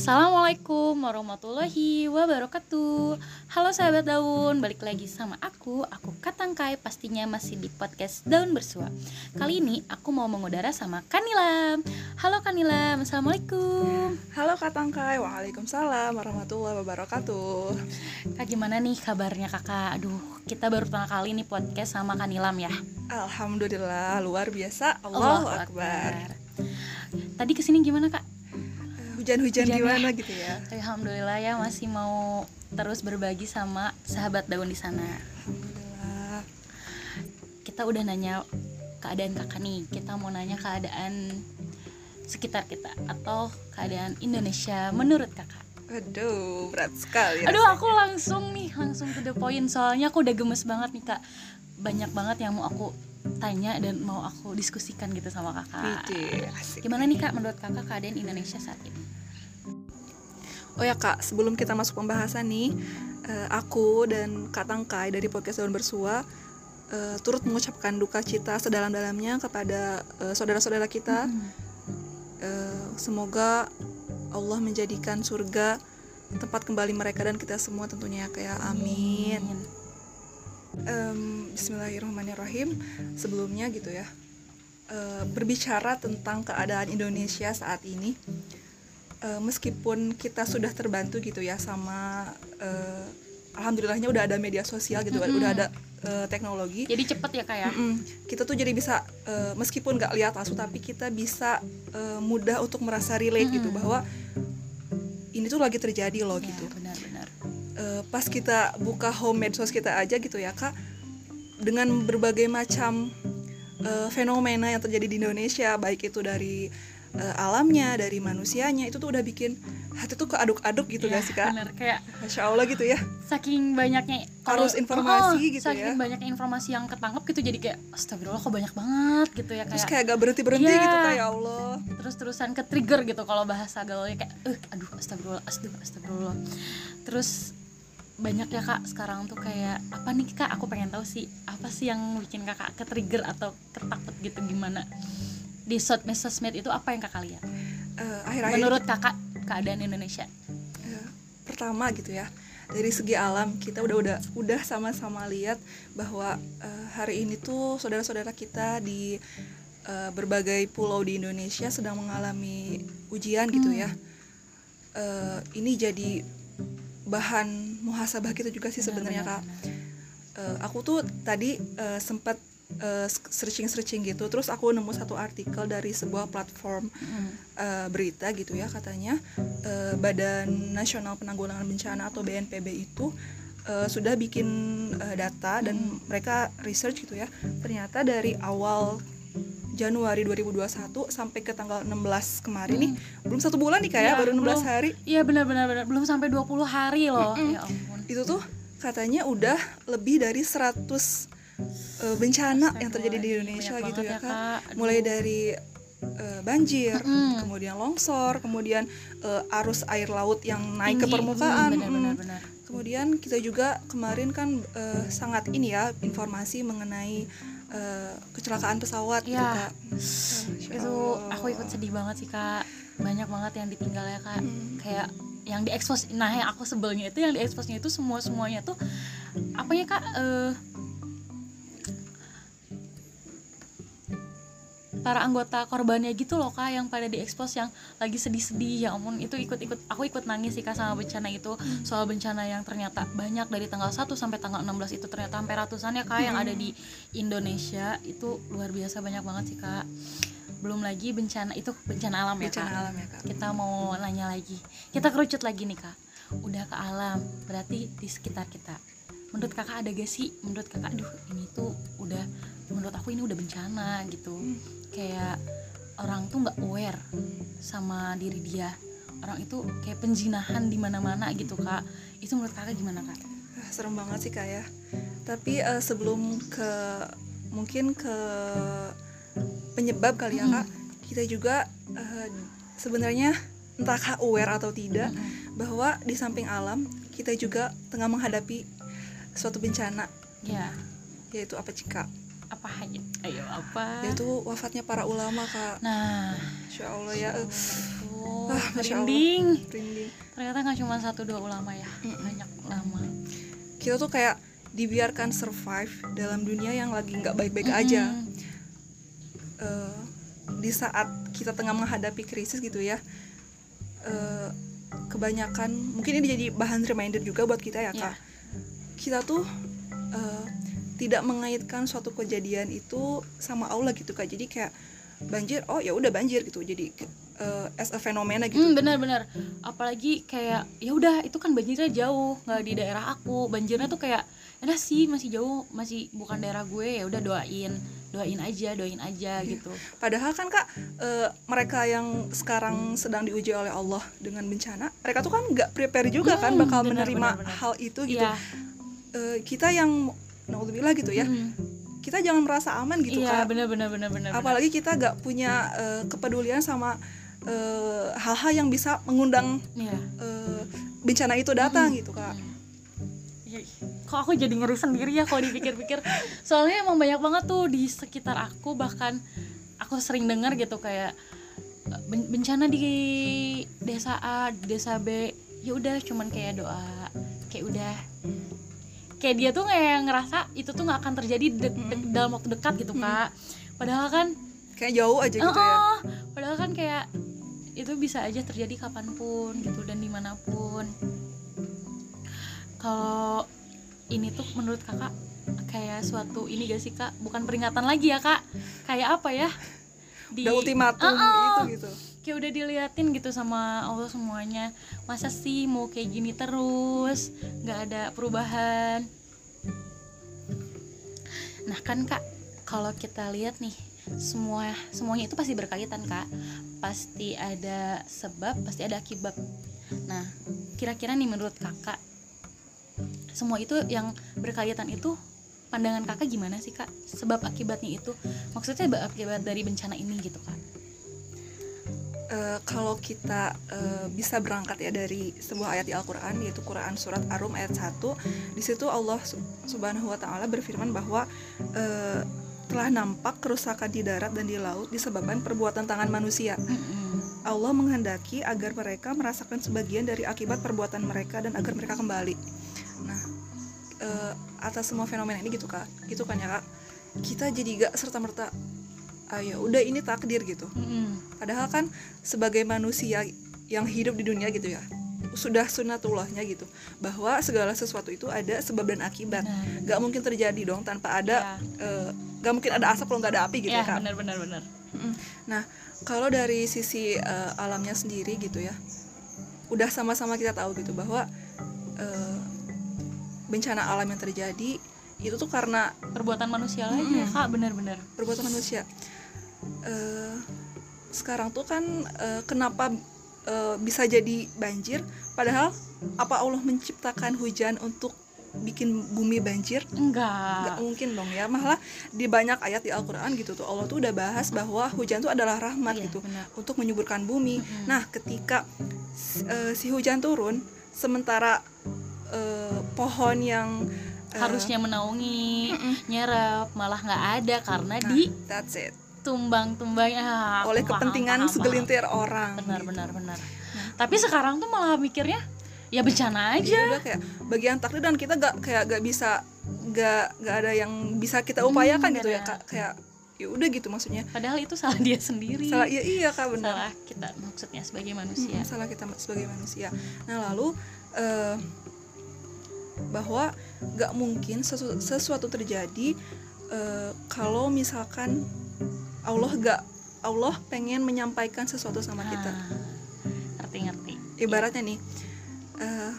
Assalamualaikum warahmatullahi wabarakatuh. Halo sahabat daun, balik lagi sama aku Aku Katangkai, pastinya masih di podcast Daun Bersua. Kali ini aku mau mengudara sama Kanila. Halo Kanila, Assalamualaikum. Halo Katangkai, Waalaikumsalam warahmatullahi wabarakatuh. Kak gimana nih kabarnya kakak? Aduh, kita baru pertama kali nih podcast sama Kanilam ya. Alhamdulillah, luar biasa, Allahu, Allahu Akbar. Akbar. Tadi ke sini gimana kak? Hujan-hujan Hujan gimana gitu ya Alhamdulillah ya masih mau terus berbagi sama sahabat daun di sana. Alhamdulillah Kita udah nanya keadaan kakak nih. Kita mau nanya keadaan sekitar kita atau keadaan Indonesia menurut kakak. Aduh, berat sekali Aduh aku langsung nih langsung to the point soalnya aku udah gemes banget nih kak. Banyak banget yang mau aku tanya dan mau aku diskusikan gitu sama kakak. Gimana nih kak menurut kakak keadaan Indonesia saat ini? Oh ya kak, sebelum kita masuk pembahasan nih eh, Aku dan Kak Tangkai dari Podcast Daun Bersua eh, Turut mengucapkan duka cita sedalam-dalamnya kepada eh, saudara-saudara kita Hmm. Eh, Semoga Allah menjadikan surga tempat kembali mereka dan kita semua tentunya ya kayak amin. Em, Bismillahirrahmanirrahim. Sebelumnya gitu ya, berbicara tentang keadaan Indonesia saat ini, eh, meskipun kita sudah terbantu gitu ya sama, eh, alhamdulillahnya udah ada media sosial gitu, Mm-mm. udah ada eh, teknologi. Jadi cepet ya kak ya? Mm-mm. Kita tuh jadi bisa eh, meskipun nggak lihat langsung, tapi kita bisa eh, mudah untuk merasa relate gitu Mm-mm. bahwa ini tuh lagi terjadi loh Ya, gitu benar-benar. eh, pas kita buka home medsos kita aja gitu ya kak dengan berbagai macam eh, fenomena yang terjadi di Indonesia baik itu dari eh, alamnya dari manusianya itu tuh udah bikin hati tuh keaduk-aduk gitu Iya, gak sih kak. Bener kayak masya allah gitu ya. saking banyaknya Arus informasi gitu saking ya. banyaknya informasi yang ketangkep gitu jadi kayak astagfirullah kok banyak banget gitu ya terus kayak kayak gak berhenti berhenti Iya. gitu kak ya allah. Terus terusan ke trigger gitu kalau bahasa gaulnya kayak eh aduh astagfirullah astagfirullah astagfirullah. Terus banyak ya kak sekarang tuh kayak apa nih kak? Aku pengen tahu sih apa sih yang bikin kakak ke trigger atau ketakut gitu gimana di sosmed sosmed itu apa yang kakak lihat? Eh, akhir-akhir menurut kakak keadaan Indonesia. Ya, pertama gitu ya dari segi alam kita udah udah udah sama-sama lihat bahwa eh, hari ini tuh saudara-saudara kita di eh, berbagai pulau di Indonesia sedang mengalami ujian gitu ya. Eh, ini jadi bahan muhasabah kita juga sih sebenarnya kak. Eh, aku tuh tadi eh, sempat searching searching gitu terus aku nemu satu artikel dari sebuah platform Mm. eh, berita gitu ya katanya eh, Badan Nasional Penanggulangan Bencana atau BNPB itu eh, sudah bikin eh, data dan mereka research gitu ya ternyata dari awal Januari 2021 sampai ke tanggal 16 kemarin nih belum satu bulan nih kayak Iya, baru 16 belum. hari Iya benar-benar benar belum sampai 20 hari loh. Ya ampun. itu tuh katanya udah lebih dari 100 eh, bencana yang terjadi di Indonesia gitu ya ya, kak Kak. Mulai dari eh, banjir Mm-mm. kemudian longsor kemudian eh, arus air laut yang naik ke Tinggi. permukaan Hmm, benar-benar mm. benar. kemudian kita juga kemarin kan eh, sangat ini ya informasi mengenai eh, kecelakaan pesawat gitu Iya. kak Masya Itu aku ikut sedih banget sih kak. Banyak banget yang ditinggal ya kak. Mm. Kayak yang diekspos. Nah yang aku sebelnya itu yang dieksposnya itu semua semuanya tuh apanya kak? eh, para anggota korbannya gitu loh kak yang pada diekspos yang lagi sedih-sedih. Ya ampun itu ikut-ikut aku ikut nangis sih kak sama bencana itu. Soal bencana yang ternyata banyak dari tanggal 1 sampai tanggal 16 itu ternyata sampai ratusan ya kak yang ada di Indonesia. Itu luar biasa banyak banget sih kak. Belum lagi bencana itu bencana alam ya bencana kak alam ya kak. Kita mau nanya lagi. Kita kerucut lagi nih kak. Udah ke alam berarti di sekitar kita. Menurut kakak ada gak sih? Menurut kakak duh ini tuh udah menurut aku ini udah bencana gitu. Kayak orang tuh nggak aware sama diri dia. Orang itu kayak penjinahan di mana-mana gitu kak. Itu menurut kakak gimana kak? Ah, serem banget sih kak ya. Tapi eh, sebelum ke mungkin ke penyebab kali ya kak kita juga eh, sebenarnya entahkah aware atau tidak bahwa di samping alam kita juga tengah menghadapi suatu bencana. Ya yaitu apa cika apa aja? Ayo apa? Yaitu wafatnya para ulama kak. Nah. Insya Allah ya. Itu Allah Ah, merinding. Ternyata nggak cuma satu dua ulama ya. Banyak ulama. Kita tuh kayak dibiarkan survive dalam dunia yang lagi nggak baik-baik aja. Mm-mm. Eh, di saat kita tengah menghadapi krisis gitu ya eh, kebanyakan mungkin ini jadi bahan reminder juga buat kita ya kak. Kita tuh eh, tidak mengaitkan suatu kejadian itu sama Allah gitu kak jadi kayak banjir oh ya udah banjir gitu jadi eh, as a fenomena gitu Hmm, benar-benar apalagi kayak ya udah itu kan banjirnya jauh nggak di daerah aku banjirnya tuh kayak enak sih masih jauh masih bukan daerah gue ya udah doain doain aja doain aja Iya. gitu Padahal kan kak eh, mereka yang sekarang sedang diuji oleh Allah dengan bencana, mereka tuh kan nggak prepare juga kan Hmm, bakal benar, menerima benar, benar. hal itu gitu. Iya. Eh, kita yang naudzubillah gitu ya, Mm. kita jangan merasa aman gitu iya benar benar benar. Apalagi kita nggak punya eh, kepedulian sama eh, hal-hal yang bisa mengundang eh, bencana itu datang gitu kak. Iya, kok aku jadi ngeri sendiri ya kalau dipikir-pikir? Soalnya emang banyak banget tuh di sekitar aku bahkan aku sering dengar gitu kayak ben- bencana di desa A desa B ya udah cuman kayak doa kayak udah kayak dia tuh kayak ngerasa itu tuh nggak akan terjadi de- de- dalam waktu dekat gitu kak. Padahal kan Kayak jauh aja gitu ya. "Oh, padahal kan kayak itu bisa aja terjadi kapan pun gitu dan di mana pun. Kalau ini tuh menurut kakak kayak suatu ini gak sih kak? Bukan peringatan lagi ya kak. Kayak apa ya? Di Udah ultimatum Ah, ah. itu gitu. Kayak udah diliatin gitu sama Allah semuanya. Masa sih mau kayak gini terus? Nggak ada perubahan. Nah kan kak kalau kita lihat nih semua semuanya itu pasti berkaitan kak. Pasti ada sebab pasti ada akibat. Nah kira-kira nih menurut kakak semua itu yang berkaitan itu pandangan kakak gimana sih kak? Sebab akibatnya itu. Maksudnya akibat dari bencana ini gitu kak Eh, kalau kita eh, bisa berangkat ya dari sebuah ayat di Al-Qur'an yaitu Quran surat Ar-Rum ayat 1 di situ Allah Sub- Subhanahu wa taala berfirman bahwa eh, telah nampak kerusakan di darat dan di laut disebabkan perbuatan tangan manusia. Allah menghendaki agar mereka merasakan sebagian dari akibat perbuatan mereka dan agar mereka kembali. Nah, eh, atas semua fenomena ini gitu kak, gitu kan ya kak, kita jadi gak serta merta, ayo udah ini takdir gitu. Mm-mm. Padahal kan sebagai manusia yang hidup di dunia gitu ya sudah sunatullahnya gitu bahwa segala sesuatu itu ada sebab dan akibat Benar. gak mungkin terjadi dong tanpa ada eh, gak mungkin ada asap kalau nggak ada api gitu ya ya kak benar benar benar Mm. nah kalau dari sisi eh, alamnya sendiri gitu ya udah sama-sama kita tahu gitu bahwa eh, bencana alam yang terjadi itu tuh karena perbuatan manusia lagi ya Mm-mm. kak benar benar perbuatan manusia. Eh, sekarang tuh kan eh, kenapa eh, bisa jadi banjir? Padahal apa Allah menciptakan hujan untuk bikin bumi banjir? enggak Gak mungkin dong ya. Malah di banyak ayat di Al-Quran gitu tuh Allah tuh udah bahas bahwa hujan tuh adalah rahmat Iya, gitu benar. untuk menyuburkan bumi. Mm-mm. Nah, ketika eh, si hujan turun, sementara eh, pohon yang eh, harusnya menaungi Mm-mm. nyerap malah nggak ada karena nah, di that's it. Tumbang-tumbang. Ah, oleh paham, kepentingan paham, paham. segelintir orang. benar gitu. benar benar. Tapi sekarang tuh malah mikirnya ya bencana Jadi aja. udah kayak bagian takdir dan kita gak kayak gak bisa gak gak ada yang bisa kita upayakan Hmm, gitu ya kak. Kayak ya udah gitu maksudnya. Padahal itu salah dia sendiri. Salah iya iya kak benar. Salah kita maksudnya sebagai manusia. Mm, salah kita sebagai manusia. Nah lalu eh, bahwa gak mungkin sesu- sesuatu terjadi eh, kalau misalkan Allah gak Allah pengen menyampaikan sesuatu sama kita. Ah, ngerti ngerti. Ibaratnya nih eh,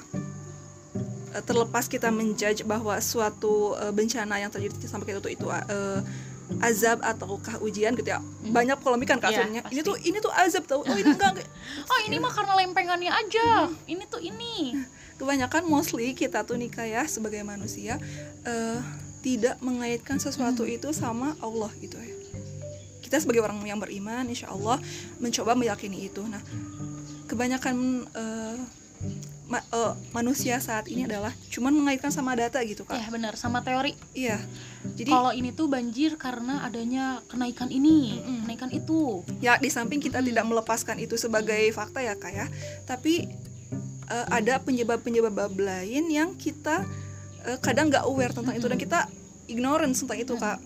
eh, terlepas kita menjudge bahwa suatu eh, bencana yang terjadi sama kita tuh itu eh, azab ataukah ujian gitu ya. Banyak polemik kan Iya, kasusnya ini tuh ini tuh azab tau. Oh ini enggak oh ini mah karena lempengannya aja. Ini tuh ini. Kebanyakan mostly kita tuh nikah ya sebagai manusia eh, tidak mengaitkan sesuatu itu sama Allah gitu ya kita sebagai orang yang beriman insya Allah mencoba meyakini itu. Nah kebanyakan eh, ma- eh, manusia saat ini adalah cuman mengaitkan sama data gitu kak. Ya benar sama teori. Iya. Jadi kalau ini tuh banjir karena adanya kenaikan ini Mm-mm. kenaikan itu. Ya di samping kita Hmm. tidak melepaskan itu sebagai fakta ya kak ya. Tapi eh, ada penyebab-penyebab lain yang kita eh, kadang nggak aware tentang itu dan kita ignorance tentang itu kak.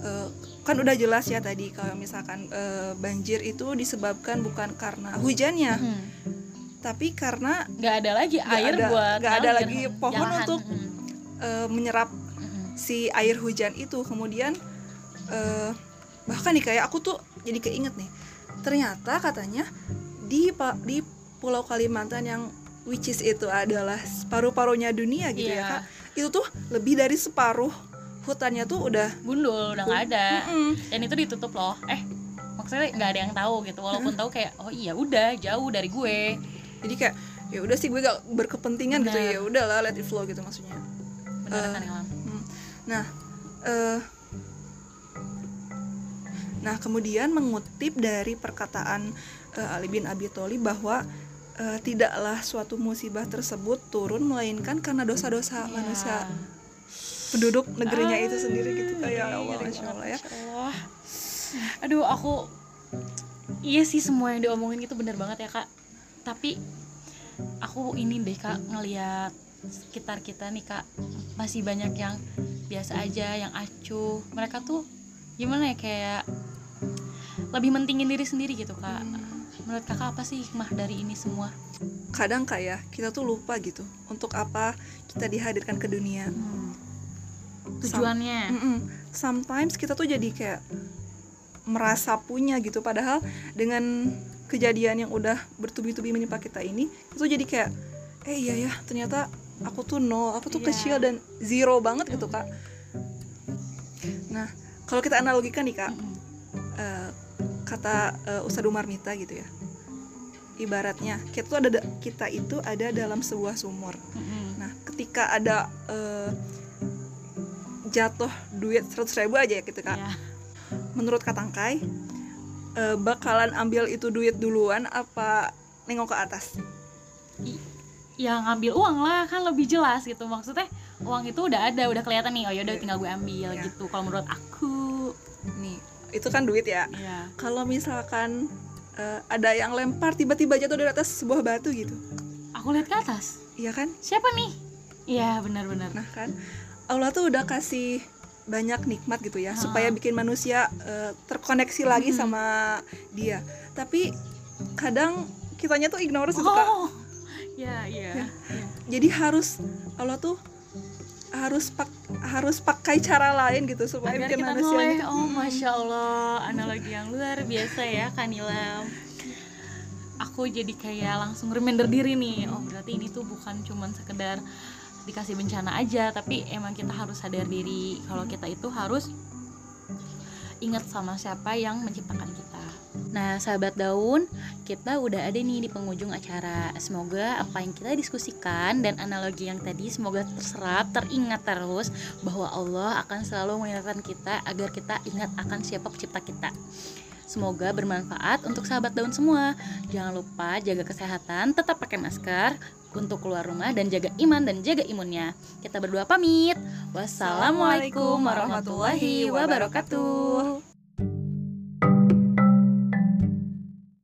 Eh, kan udah jelas ya tadi kalau misalkan eh, banjir itu disebabkan bukan karena hujannya Mm. tapi karena nggak ada lagi Nggak air ada- buat nggak ada lagi pohon Jangan. untuk Mm. eh, menyerap Mm-mm. si air hujan itu kemudian eh, bahkan nih kayak aku tuh jadi keinget nih ternyata katanya di di Pulau Kalimantan yang which is itu adalah paru-parunya dunia gitu ya Iya. kak itu tuh lebih dari separuh hutannya tuh udah gundul udah nggak ada. Mm-mm. dan itu ditutup loh. Eh maksudnya nggak ada yang tahu gitu. Walaupun tahu kayak oh iya udah jauh dari gue. Jadi kayak ya udah sih gue gak berkepentingan gitu. Benar. ya udahlah let it flow gitu maksudnya. Benar Eh, kan Ilham? Nah, eh, nah kemudian mengutip dari perkataan eh, Ali bin Abi Thalib bahwa eh, tidaklah suatu musibah tersebut turun melainkan karena dosa-dosa Iya. manusia penduduk negerinya itu Ah, sendiri gitu kayak ya. Allah, ngeri masya banget, Allah ya. Masya Allah. aduh aku iya sih semua yang diomongin itu bener banget ya kak. Tapi aku ini deh kak ngeliat sekitar kita nih kak masih banyak yang biasa aja yang acuh. Mereka tuh gimana ya kayak lebih mentingin diri sendiri gitu kak. Menurut kakak apa sih hikmah dari ini semua? Kadang kayak kita tuh lupa gitu untuk apa kita dihadirkan ke dunia. Tujuannya Mm-mm. Sometimes kita tuh jadi kayak merasa punya gitu padahal dengan kejadian yang udah bertubi-tubi menimpa kita ini itu jadi kayak eh iya ya ternyata aku tuh nol aku tuh Iya. kecil dan zero banget gitu kak nah kalau kita analogikan nih kak eh, kata eh, Ustadz Umar Mita gitu ya ibaratnya kita tuh ada kita itu ada dalam sebuah sumur. Nah, ketika ada eh, jatuh duit 100 ribu aja ya gitu kak. Ya. Menurut Katangkai, eh, bakalan ambil itu duit duluan apa nengok ke atas? ya ngambil uang lah kan lebih jelas gitu maksudnya uang itu udah ada udah kelihatan nih oh yaudah Iya. tinggal gue ambil Iya. gitu kalau menurut aku Nih, itu kan duit ya. ya Kalau misalkan eh, ada yang lempar tiba-tiba jatuh dari atas sebuah batu gitu, aku lihat ke atas iya kan? siapa nih iya benar-benar Nah kan, Allah tuh udah kasih banyak nikmat gitu ya, Ah. supaya bikin manusia eh, terkoneksi lagi sama dia. Tapi kadang kitanya tuh ignorance gitu kak. oh ya iya Ya. iya. jadi harus Allah tuh harus pak harus pakai cara lain gitu supaya agar bikin kita manusia mulai oh masya allah analogi yang luar biasa ya Kanila aku jadi kayak langsung reminder diri nih oh berarti ini tuh bukan cuman sekedar dikasih bencana aja tapi emang kita harus sadar diri kalau kita itu harus ingat sama siapa yang menciptakan kita nah sahabat daun kita udah ada nih di penghujung acara semoga apa yang kita diskusikan dan analogi yang tadi semoga terserap teringat terus bahwa Allah akan selalu mengingatkan kita agar kita ingat akan siapa pencipta kita. Semoga bermanfaat untuk sahabat daun semua. Jangan lupa jaga kesehatan, tetap pakai masker untuk keluar rumah dan jaga iman dan jaga imunnya. Kita berdua pamit. Wassalamualaikum warahmatullahi wabarakatuh.